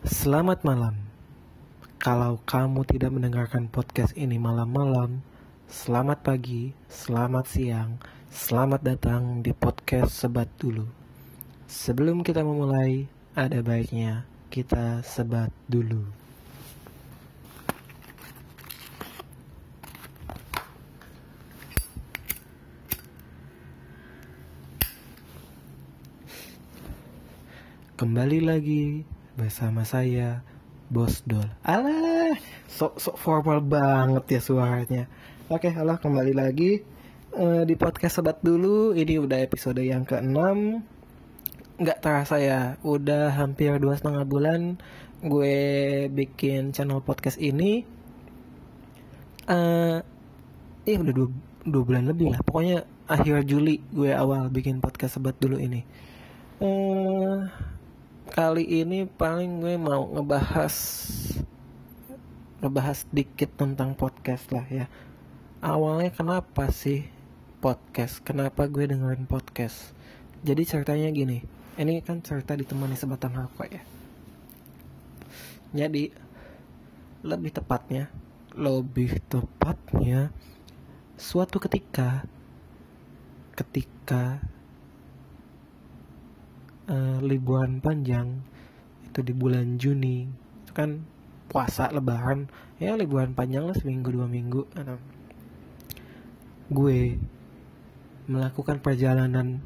Selamat malam. Kalau kamu tidak mendengarkan podcast ini malam-malam, selamat pagi, selamat siang, selamat datang di podcast Sebat dulu. Sebelum kita memulai, ada baiknya kita sebat dulu. Kembali lagi bersama saya Bos Dol. Alah, sok sok formal banget ya suaranya. Oke, alah kembali lagi uh, di podcast Sobat dulu. Ini udah episode yang ke-6. Nggak terasa ya, udah hampir dua setengah bulan gue bikin channel podcast ini. Uh, iya udah dua, dua bulan lebih lah. Pokoknya akhir Juli gue awal bikin podcast Sobat dulu ini. Uh, kali ini paling gue mau ngebahas ngebahas dikit tentang podcast lah ya. Awalnya kenapa sih podcast? Kenapa gue dengerin podcast? Jadi ceritanya gini ini kan cerita ditemani sebatang apa ya. Jadi lebih tepatnya lebih tepatnya suatu ketika ketika uh, liburan panjang itu di bulan Juni. Itu kan puasa lebaran. Ya liburan panjang lah seminggu dua minggu. Uh, gue melakukan perjalanan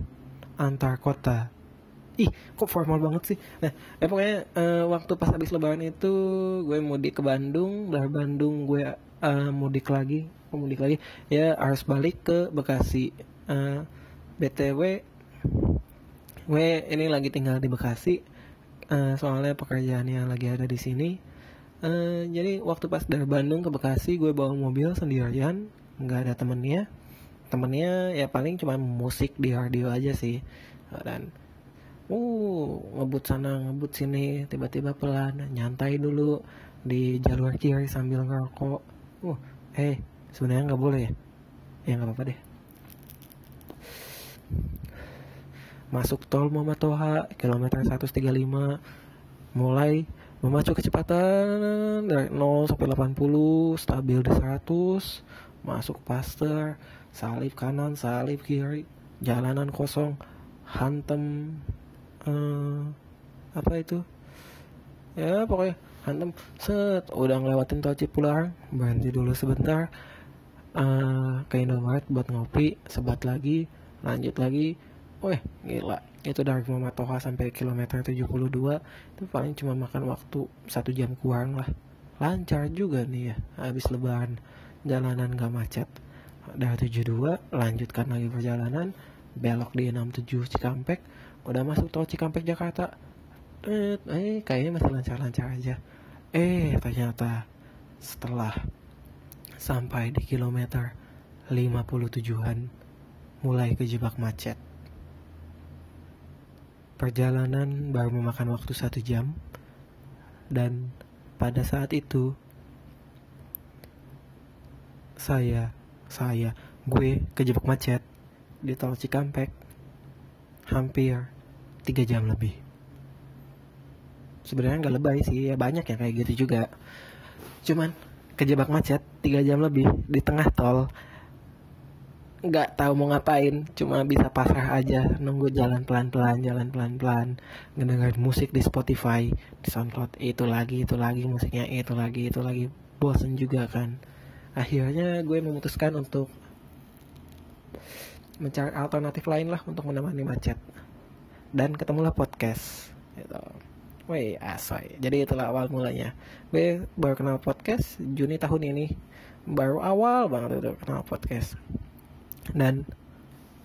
antar kota. Ih kok formal banget sih? Nah ya pokoknya uh, waktu pas habis lebaran itu gue mudik ke Bandung. Dari Bandung gue uh, mudik lagi. Mudik lagi? Ya harus balik ke Bekasi. Uh, btw gue ini lagi tinggal di Bekasi uh, soalnya pekerjaannya lagi ada di sini. Uh, jadi waktu pas dari Bandung ke Bekasi gue bawa mobil sendirian nggak ada temennya. Temennya ya paling cuma musik di radio aja sih. Dan uh ngebut sana ngebut sini. Tiba-tiba pelan nyantai dulu di jalur kiri sambil ngerokok. Uh eh sebenarnya nggak boleh ya? Ya nggak apa-apa deh masuk tol Muhammad Toha kilometer 135 mulai memacu kecepatan dari 0 sampai 80 stabil di 100 masuk paster salib kanan salib kiri jalanan kosong hantem uh, apa itu? Ya pokoknya hantem set udah ngelewatin tol Cipularang berhenti dulu sebentar uh, ke Indomaret buat ngopi sebat lagi lanjut lagi Wih, gila. Itu dari Muhammad Toha sampai kilometer 72 itu paling cuma makan waktu satu jam kurang lah. Lancar juga nih ya, habis lebaran. Jalanan gak macet. Dari 72 lanjutkan lagi perjalanan, belok di 67 Cikampek, udah masuk tol Cikampek Jakarta. Eh, eh kayaknya masih lancar-lancar aja. Eh, ternyata setelah sampai di kilometer 57-an mulai kejebak macet. Perjalanan baru memakan waktu satu jam, dan pada saat itu saya, saya, gue kejebak macet di tol Cikampek hampir tiga jam lebih. Sebenarnya nggak lebay sih, ya banyak ya kayak gitu juga. Cuman kejebak macet tiga jam lebih di tengah tol nggak tahu mau ngapain cuma bisa pasrah aja nunggu jalan pelan-pelan jalan pelan-pelan ngedengerin musik di Spotify di SoundCloud itu lagi itu lagi musiknya itu lagi itu lagi. Bosen juga kan. Akhirnya gue memutuskan untuk mencari alternatif lain lah untuk menemani macet. Dan ketemulah podcast gitu. Wih asoy Jadi itulah awal mulanya. Gue baru kenal podcast Juni tahun ini. Baru awal banget udah kenal podcast dan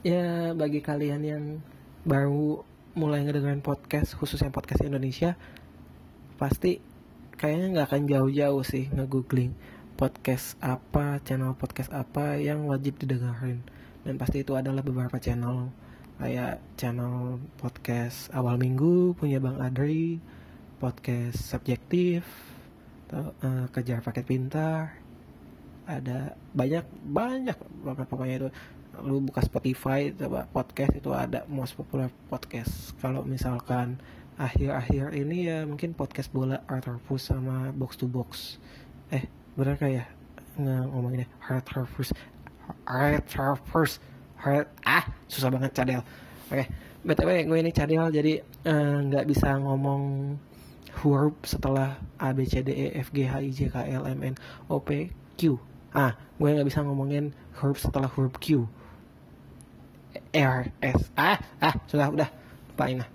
ya bagi kalian yang baru mulai ngedengerin podcast khususnya podcast Indonesia pasti kayaknya nggak akan jauh-jauh sih ngegoogling podcast apa channel podcast apa yang wajib didengarin dan pasti itu adalah beberapa channel kayak channel podcast awal minggu punya Bang Adri podcast subjektif uh, kejar paket pintar ada banyak banyak banget pokoknya itu. Lu buka Spotify coba podcast itu ada most popular podcast. Kalau misalkan akhir-akhir ini ya mungkin podcast bola Arthurus sama box to box. Eh benar kayak nggak ngomonginnya Arthurus Arthurus Heart ah susah banget cadel. Oke okay. btw gue ini cadel jadi eh, nggak uh, bisa ngomong huruf setelah A B C D E F G H I J K L M N O P Q ah gue nggak bisa ngomongin huruf setelah huruf Q R S ah ah sudah udah lupain lah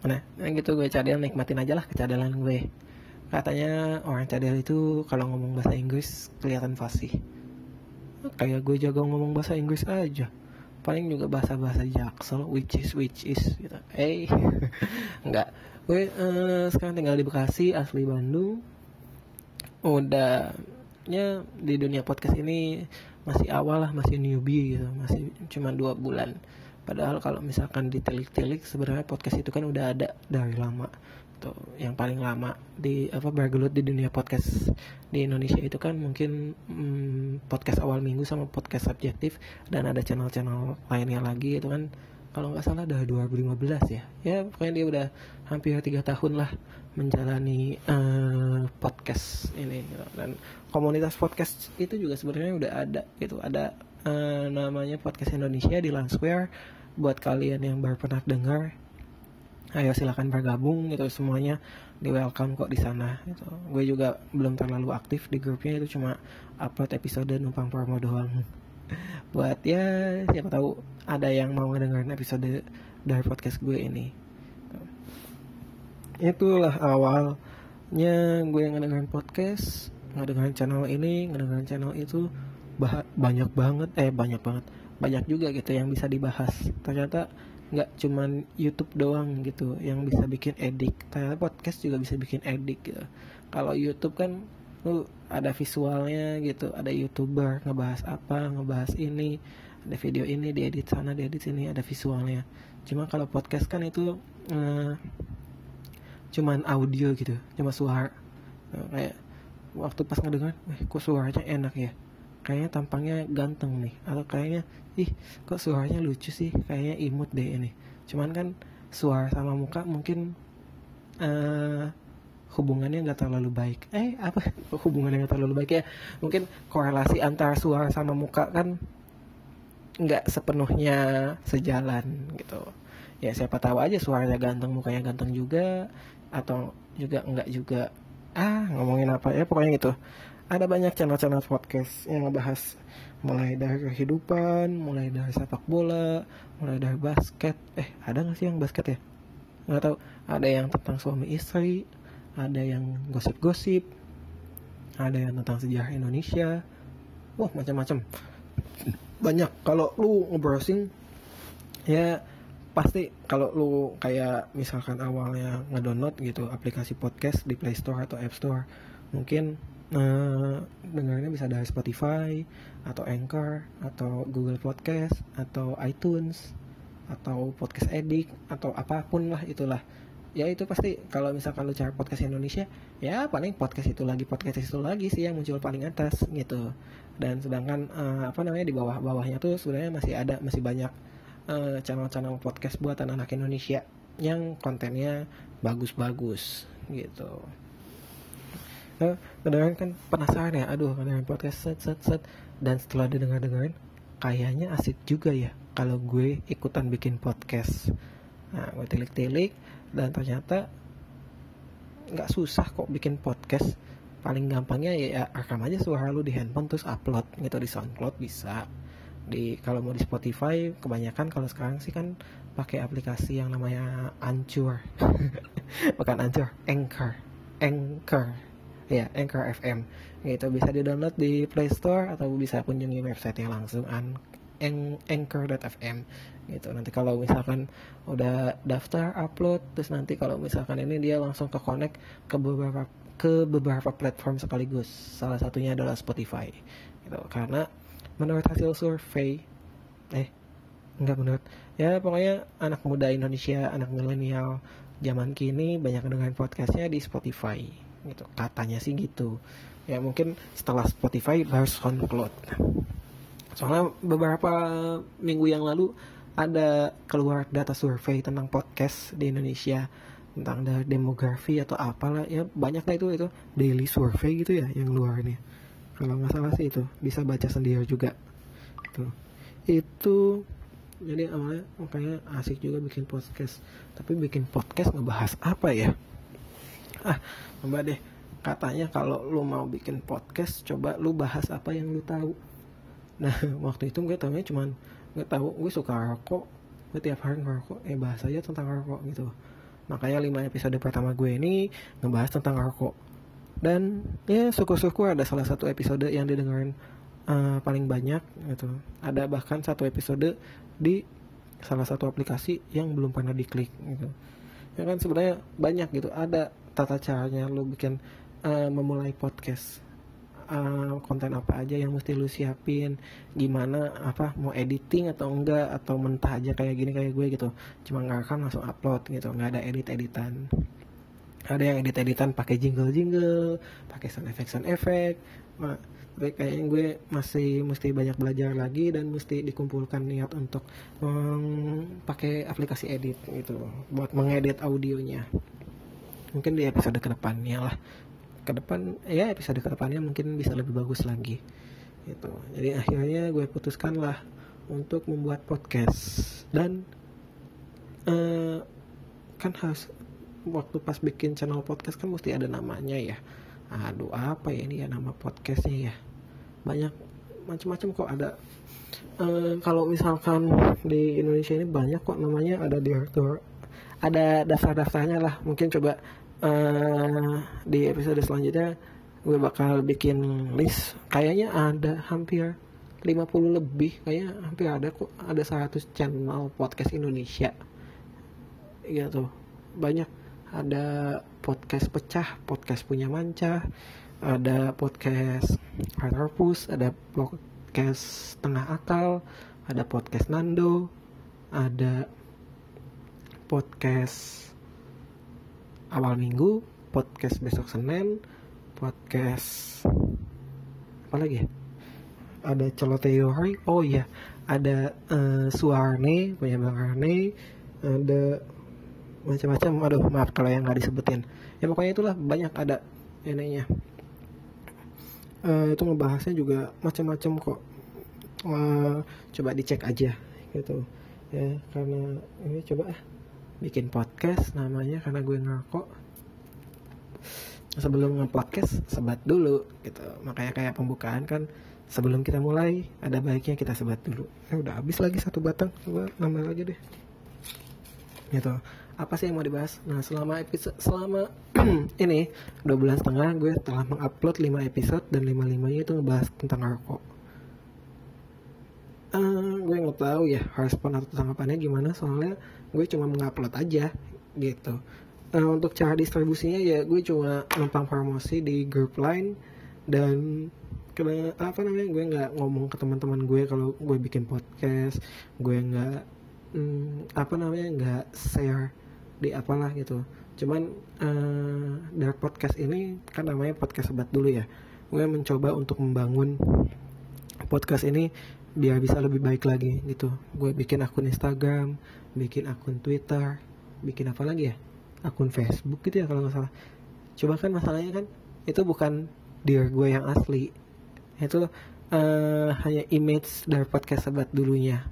Nah, yang gitu gue cadel nikmatin aja lah kecadelan gue. Katanya orang cadel itu kalau ngomong bahasa Inggris kelihatan fasih. Kayak gue jago ngomong bahasa Inggris aja. Paling juga bahasa-bahasa jaksel, which is, which is, gitu. Eh, enggak. Gue uh, sekarang tinggal di Bekasi, asli Bandung. Udah, di dunia podcast ini masih awal lah, masih newbie gitu. Masih cuma dua bulan Padahal kalau misalkan ditilik-tilik sebenarnya podcast itu kan udah ada dari lama. Tuh, yang paling lama di apa bergelut di dunia podcast di Indonesia itu kan mungkin hmm, podcast awal minggu sama podcast subjektif dan ada channel-channel lainnya lagi itu kan kalau nggak salah dari 2015 ya ya pokoknya dia udah hampir tiga tahun lah menjalani uh, podcast ini gitu. dan komunitas podcast itu juga sebenarnya udah ada gitu. Ada uh, namanya podcast Indonesia di Lansquare buat kalian yang baru pernah dengar ayo silakan bergabung gitu. Semuanya di welcome kok di sana gitu. gue juga belum terlalu aktif di grupnya itu cuma upload episode numpang promo doang. Buat ya siapa tahu ada yang mau ngedengerin episode dari podcast gue ini itulah awalnya gue ngedengerin podcast ngedengerin channel ini ngedengerin channel itu. Bah banyak banget eh banyak banget. Banyak juga gitu yang bisa dibahas. Ternyata nggak cuman YouTube doang gitu yang bisa bikin edik ternyata podcast juga bisa bikin edik gitu. Kalau YouTube kan lu ada visualnya gitu. Ada youtuber ngebahas apa ngebahas ini. Ada video ini diedit sana diedit sini ada visualnya. Cuma kalau podcast kan itu uh, cuman audio gitu cuma suara. Kayak waktu pas ngedengar eh kok suaranya enak ya? Kayaknya tampangnya ganteng nih. Atau kayaknya ih kok suaranya lucu sih? Kayaknya imut deh ini. Cuman kan suara sama muka mungkin uh, hubungannya nggak terlalu baik. Eh apa? Hubungannya nggak terlalu baik ya? Mungkin korelasi antara suara sama muka kan nggak sepenuhnya sejalan gitu. Ya siapa tahu aja suaranya ganteng mukanya ganteng juga atau juga enggak juga ah ngomongin apa ya pokoknya gitu ada banyak channel-channel podcast yang ngebahas mulai dari kehidupan, mulai dari sepak bola, mulai dari basket. Eh, ada nggak sih yang basket ya? Nggak tahu. Ada yang tentang suami istri, ada yang gosip-gosip, ada yang tentang sejarah Indonesia. Wah, macam-macam. Banyak. Kalau lu ngebrowsing, ya pasti kalau lu kayak misalkan awalnya ngedownload gitu aplikasi podcast di Play Store atau App Store, mungkin uh, dengarnya bisa dari Spotify atau Anchor atau Google Podcast atau iTunes atau podcast edik atau apa pun lah itulah. Ya itu pasti kalau misalkan lu cari podcast Indonesia ya paling podcast itu lagi podcast itu lagi sih yang muncul paling atas gitu. Dan sedangkan uh, apa namanya di bawah bawahnya tuh sebenarnya masih ada masih banyak uh, channel-channel podcast buatan anak Indonesia yang kontennya bagus-bagus gitu. Eh, kedengeran kan? Penasaran ya? Aduh kedengeran podcast set set set. Dan setelah didengar dengerin kayaknya asik juga ya kalau gue ikutan bikin podcast. Nah gue tilik-tilik dan ternyata nggak susah kok bikin podcast. Paling gampangnya ya, ya rekam aja suara lu di handphone terus upload gitu di SoundCloud bisa di kalau mau di Spotify kebanyakan kalau sekarang sih kan pakai aplikasi yang namanya Anchor. Bukan Anchor Anchor Anchor. Ya Anchor FM gitu bisa di download di Play Store atau bisa kunjungi websitenya langsung an anchor.fm gitu nanti kalau misalkan udah daftar upload terus nanti kalau misalkan ini dia langsung ke connect ke beberapa ke beberapa platform sekaligus. Salah satunya adalah Spotify. Gitu karena menurut hasil survei eh enggak menurut. Ya pokoknya anak muda Indonesia anak milenial zaman kini banyak dengan podcastnya di Spotify gitu. Katanya sih gitu. Ya mungkin setelah Spotify baru SoundCloud. Soalnya beberapa minggu yang lalu ada keluar data survei tentang podcast di Indonesia tentang demografi atau apalah. Ya banyak lah itu itu daily survey gitu ya yang luar ini kalau nggak salah sih itu. Bisa baca sendiri juga. Itu itu jadi awalnya makanya asik juga bikin podcast. Tapi bikin podcast ngebahas apa ya? Ah coba deh. Katanya kalau lu mau bikin podcast coba lu bahas apa yang lu tahu. Nah waktu itu gue tahunya cuman gue tahu. Gue suka rokok. Gue tiap hari ngerokok. Eh bahas aja tentang rokok gitu. Makanya 5 episode pertama gue ini ngebahas tentang rokok. Dan ya syukur-syukur ada salah satu episode yang didengarin uh, paling banyak gitu. Ada bahkan satu episode di salah satu aplikasi yang belum pernah diklik gitu. Ya kan sebenarnya banyak gitu. Ada tata caranya lo bikin uh, memulai podcast uh, konten apa aja yang mesti lu siapin gimana apa mau editing atau enggak atau mentah aja kayak gini kayak gue gitu cuma ngerekam langsung upload gitu nggak ada edit editan ada yang edit editan pakai jingle jingle pakai sound effect sound effect. Nah, tapi kayaknya gue masih mesti banyak belajar lagi dan mesti dikumpulkan niat untuk pakai aplikasi edit gitu buat mengedit audionya. Mungkin di episode ke depannya lah. Ke depan ya episode ke depannya mungkin bisa lebih bagus lagi gitu. Jadi akhirnya gue putuskan lah untuk membuat podcast. Dan uh, kan harus waktu pas bikin channel podcast kan mesti ada namanya ya. Aduh apa ya ini ya nama podcastnya ya? Banyak macam-macam kok ada. Uh, kalau misalkan di Indonesia ini banyak kok namanya ada direktur ada daftar-daftarnya lah. Mungkin coba uh, di episode selanjutnya gue bakal bikin list. Kayaknya ada hampir 50 lebih kayaknya hampir ada kok ada 100 channel podcast Indonesia. Gitu banyak ada podcast pecah podcast punya manca. Ada podcast Harpus ada podcast tengah akal. Ada podcast Nando. Ada podcast awal minggu, podcast besok Senin, podcast apa lagi ya? Ada Celoteori, oh iya, ada uh, Suarne, punya Bang Arne, ada macam-macam. Aduh, maaf kalau yang nggak disebutin. Ya pokoknya itulah banyak ada ininya. Uh, itu ngebahasnya juga macam-macam kok. Uh, coba dicek aja gitu ya karena ini coba ah bikin podcast namanya karena gue ngerokok sebelum nge-podcast sebat dulu gitu makanya kayak pembukaan kan sebelum kita mulai ada baiknya kita sebat dulu ya udah habis lagi satu batang coba nambah lagi deh gitu apa sih yang mau dibahas? Nah selama episode selama ini dua bulan setengah gue telah mengupload 5 episode dan lima limanya itu ngebahas tentang rokok. Uh, gue nggak tahu ya respon atau tanggapannya gimana soalnya gue cuma mengupload aja gitu. Uh, untuk cara distribusinya ya gue cuma numpang promosi di grup lain dan karena apa namanya gue nggak ngomong ke teman-teman gue kalau gue bikin podcast gue nggak hmm, apa namanya nggak share di apalah gitu. Cuman uh, dari podcast ini kan namanya podcast sebat dulu ya. Gue mencoba untuk membangun podcast ini biar bisa lebih baik lagi gitu. Gue bikin akun Instagram bikin akun Twitter bikin apa lagi ya? Akun Facebook gitu ya kalau nggak salah. Coba kan masalahnya kan itu bukan dear gue yang asli. Itu uh, hanya image dari podcast sebat dulunya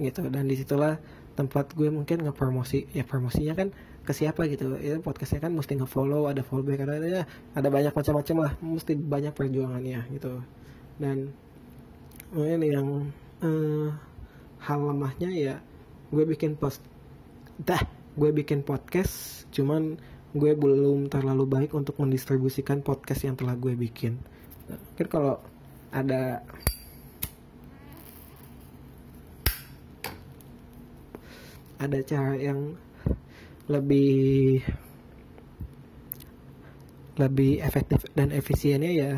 gitu. Dan di situlah tempat gue mungkin ngepromosi ya promosinya kan ke siapa gitu. Itu podcastnya kan mesti ngefollow ada fallback ada ada ada banyak macam-macam lah. Mesti banyak perjuangannya gitu. Dan ini yang uh, hal lemahnya ya gue bikin post dah gue bikin podcast cuman gue belum terlalu baik untuk mendistribusikan podcast yang telah gue bikin. Mungkin kalau ada ada cara yang lebih lebih efektif dan efisiennya ya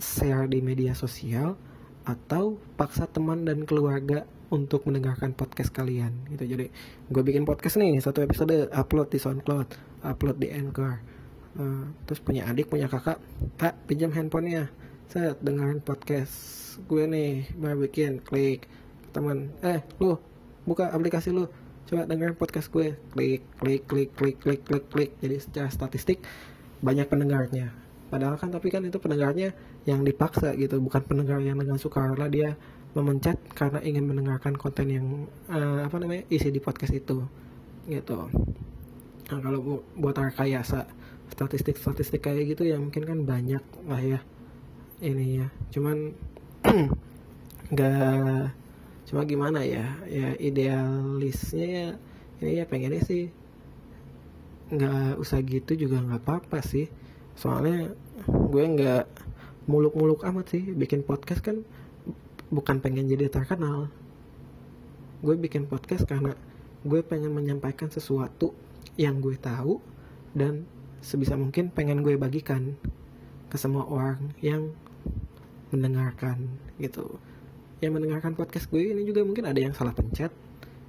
share di media sosial atau paksa teman dan keluarga untuk mendengarkan podcast kalian gitu. Jadi gue bikin podcast nih satu episode upload di SoundCloud upload di Anchor. Uh, terus punya adik punya kakak tak pinjam handphonenya. Saya dengerin podcast gue nih mau bikin klik teman eh lu buka aplikasi lu coba dengerin podcast gue. Klik klik klik klik klik klik klik. Jadi secara statistik banyak pendengarnya. Padahal kan tapi kan itu pendengarnya yang dipaksa gitu. Bukan pendengar yang dengan sukarela dia memencet karena ingin mendengarkan konten yang uh, apa namanya isi di podcast itu. Gitu. Nah kalau buat rekayasa statistik-statistik kayak gitu ya mungkin kan banyak lah ya. Ini ya. Cuman nggak cuma gimana ya ya idealisnya ya ini ya pengennya sih nggak usah gitu juga nggak apa-apa sih. Soalnya gue nggak muluk-muluk amat sih bikin podcast kan bukan pengen jadi terkenal. Gue bikin podcast karena gue pengen menyampaikan sesuatu yang gue tahu dan sebisa mungkin pengen gue bagikan ke semua orang yang mendengarkan gitu yang mendengarkan podcast gue ini juga mungkin ada yang salah pencet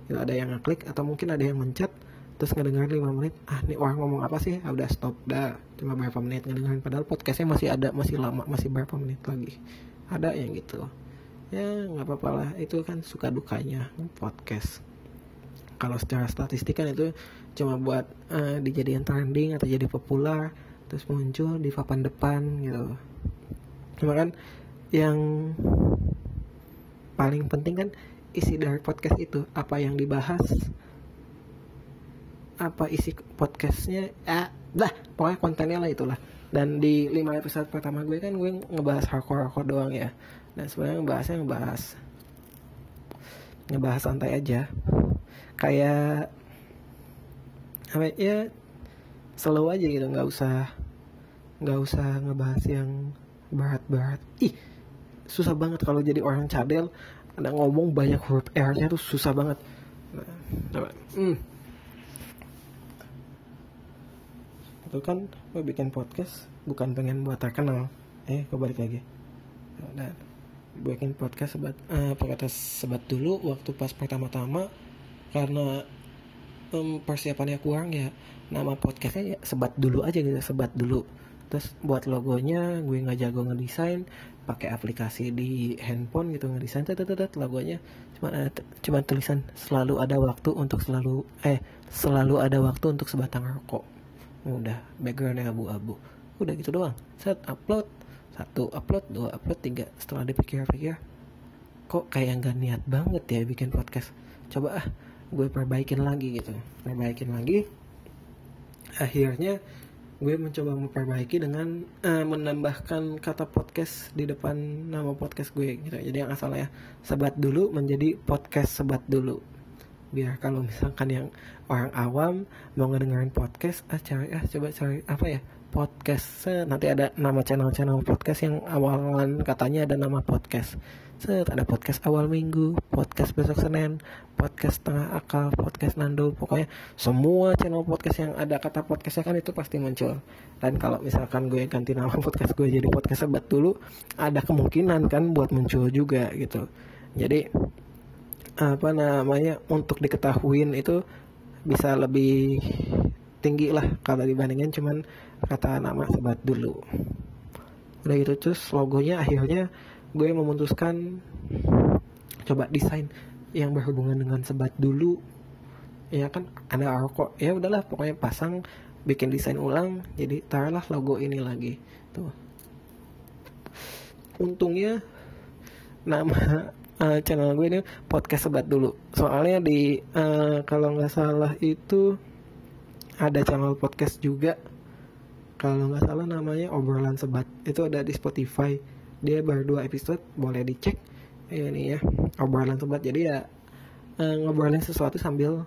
gitu, ada yang ngeklik atau mungkin ada yang mencet terus ngedengar 5 menit ah ini orang ngomong apa sih? Ah, udah stop dah. Cuma berapa menit ngedengerin padahal podcastnya masih ada masih lama masih berapa menit lagi. Ada yang gitu. Ya nggak apa-apa lah. Itu kan suka dukanya podcast. Kalau secara statistik kan itu cuma buat uh, dijadiin trending atau jadi populer terus muncul di papan depan gitu. Cuma kan yang paling penting kan isi dari podcast itu. Apa yang dibahas apa isi podcastnya ah lah pokoknya kontennya lah itulah. Dan di lima episode pertama gue kan gue ngebahas hardcore hardcore doang ya. Dan sebenarnya ngebahasnya ngebahas ngebahas santai aja. Kayak apa ya slow aja gitu nggak usah nggak usah ngebahas yang berat-berat. Ih susah banget kalau jadi orang cadel. Ada ngomong banyak huruf R-nya tuh susah banget. Nah, hmm. itu kan gue bikin podcast bukan pengen buat terkenal. Eh gue balik lagi. Nah, bikin podcast sebat uh, podcast sebat dulu waktu pas pertama-tama. Karena um, persiapannya kurang ya nama podcastnya ya sebat dulu aja gitu sebat dulu. Terus buat logonya gue nggak jago ngedesain pakai aplikasi di handphone gitu ngedesain tetetet logonya. Cuma ada cuma tulisan selalu ada waktu untuk selalu eh selalu ada waktu untuk sebatang rokok. Udah backgroundnya abu-abu. Udah gitu doang. Set upload. Satu upload. Dua upload. Tiga setelah dipikir-pikir kok kayak nggak niat banget ya bikin podcast? Coba ah gue perbaikin lagi gitu. Perbaikin lagi. Akhirnya gue mencoba memperbaiki dengan uh, menambahkan kata podcast di depan nama podcast gue gitu. Jadi yang asal ya sebat dulu menjadi podcast sebat dulu biar kalau misalkan yang orang awam mau ngedengerin podcast ah cari ah coba cari apa ya podcast. Nanti ada nama channel-channel podcast yang awalan katanya ada nama podcast. Set ada podcast awal minggu podcast besok senin podcast tengah akal podcast nando pokoknya semua channel podcast yang ada kata podcastnya kan itu pasti muncul. Dan kalau misalkan gue ganti nama podcast gue jadi podcast sebat dulu ada kemungkinan kan buat muncul juga gitu. Jadi apa namanya untuk diketahuin itu bisa lebih tinggi lah kalau dibandingin cuman kata nama sebat dulu. Udah gitu terus logonya akhirnya gue memutuskan coba desain yang berhubungan dengan sebat dulu. Ya kan ada rokok. Ya udahlah pokoknya pasang bikin desain ulang jadi taruhlah logo ini lagi. Tuh. Untungnya nama uh, channel gue ini podcast sebat dulu. Soalnya di uh, kalau nggak salah itu ada channel podcast juga. Kalau nggak salah namanya obrolan sebat. Itu ada di Spotify. Dia baru dua episode boleh dicek. Ini ya obrolan sebat. Jadi ya uh, ngobrolin sesuatu sambil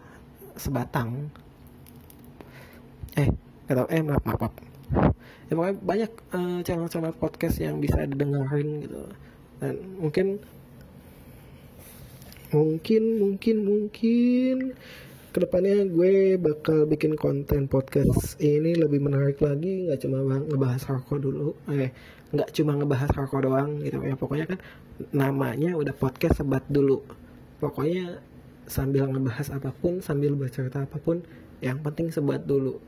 sebatang. Eh kata eh maaf maaf, maaf. ya pokoknya banyak uh, channel-channel podcast yang bisa didengarin gitu. Dan mungkin mungkin mungkin mungkin ke depannya gue bakal bikin konten podcast ini lebih menarik lagi nggak cuma ngebahas hardcore dulu eh nggak cuma ngebahas hardcore doang gitu ya. Pokoknya kan namanya udah podcast sebat dulu. Pokoknya sambil ngebahas apa pun sambil bercerita apa pun yang penting sebat dulu.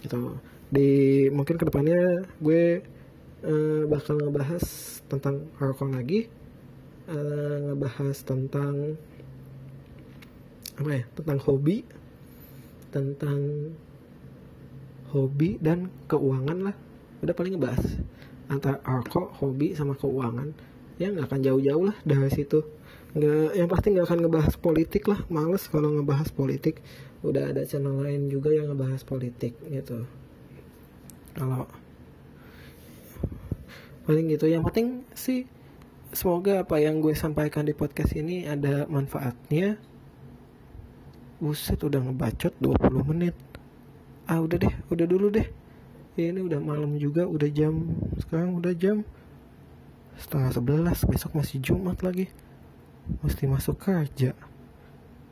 Gitu. Di mungkin ke depannya gue uh, bakal ngebahas tentang hardcore lagi uh, ngebahas tentang apa ya? Tentang hobi tentang hobi dan keuangan lah. Udah paling ngebahas antara arko hobi sama keuangan. Ya nggak akan jauh-jauh lah dari situ. Nggak yang pasti nggak akan ngebahas politik lah. Males kalau ngebahas politik. Udah ada channel lain juga yang ngebahas politik gitu. Kalau paling gitu. Yang penting sih semoga apa yang gue sampaikan di podcast ini ada manfaatnya buset udah ngebacot 20 menit. Ah udah deh udah dulu deh. Ini udah malam juga udah jam sekarang udah jam setengah sebelas besok masih Jumat lagi. Mesti masuk kerja.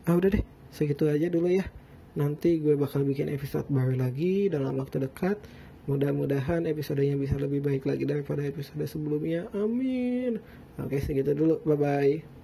Ah udah deh segitu aja dulu ya. Nanti gue bakal bikin episode baru lagi dalam waktu dekat. Mudah-mudahan episodenya bisa lebih baik lagi daripada episode sebelumnya. Amin. Oke segitu dulu. Bye bye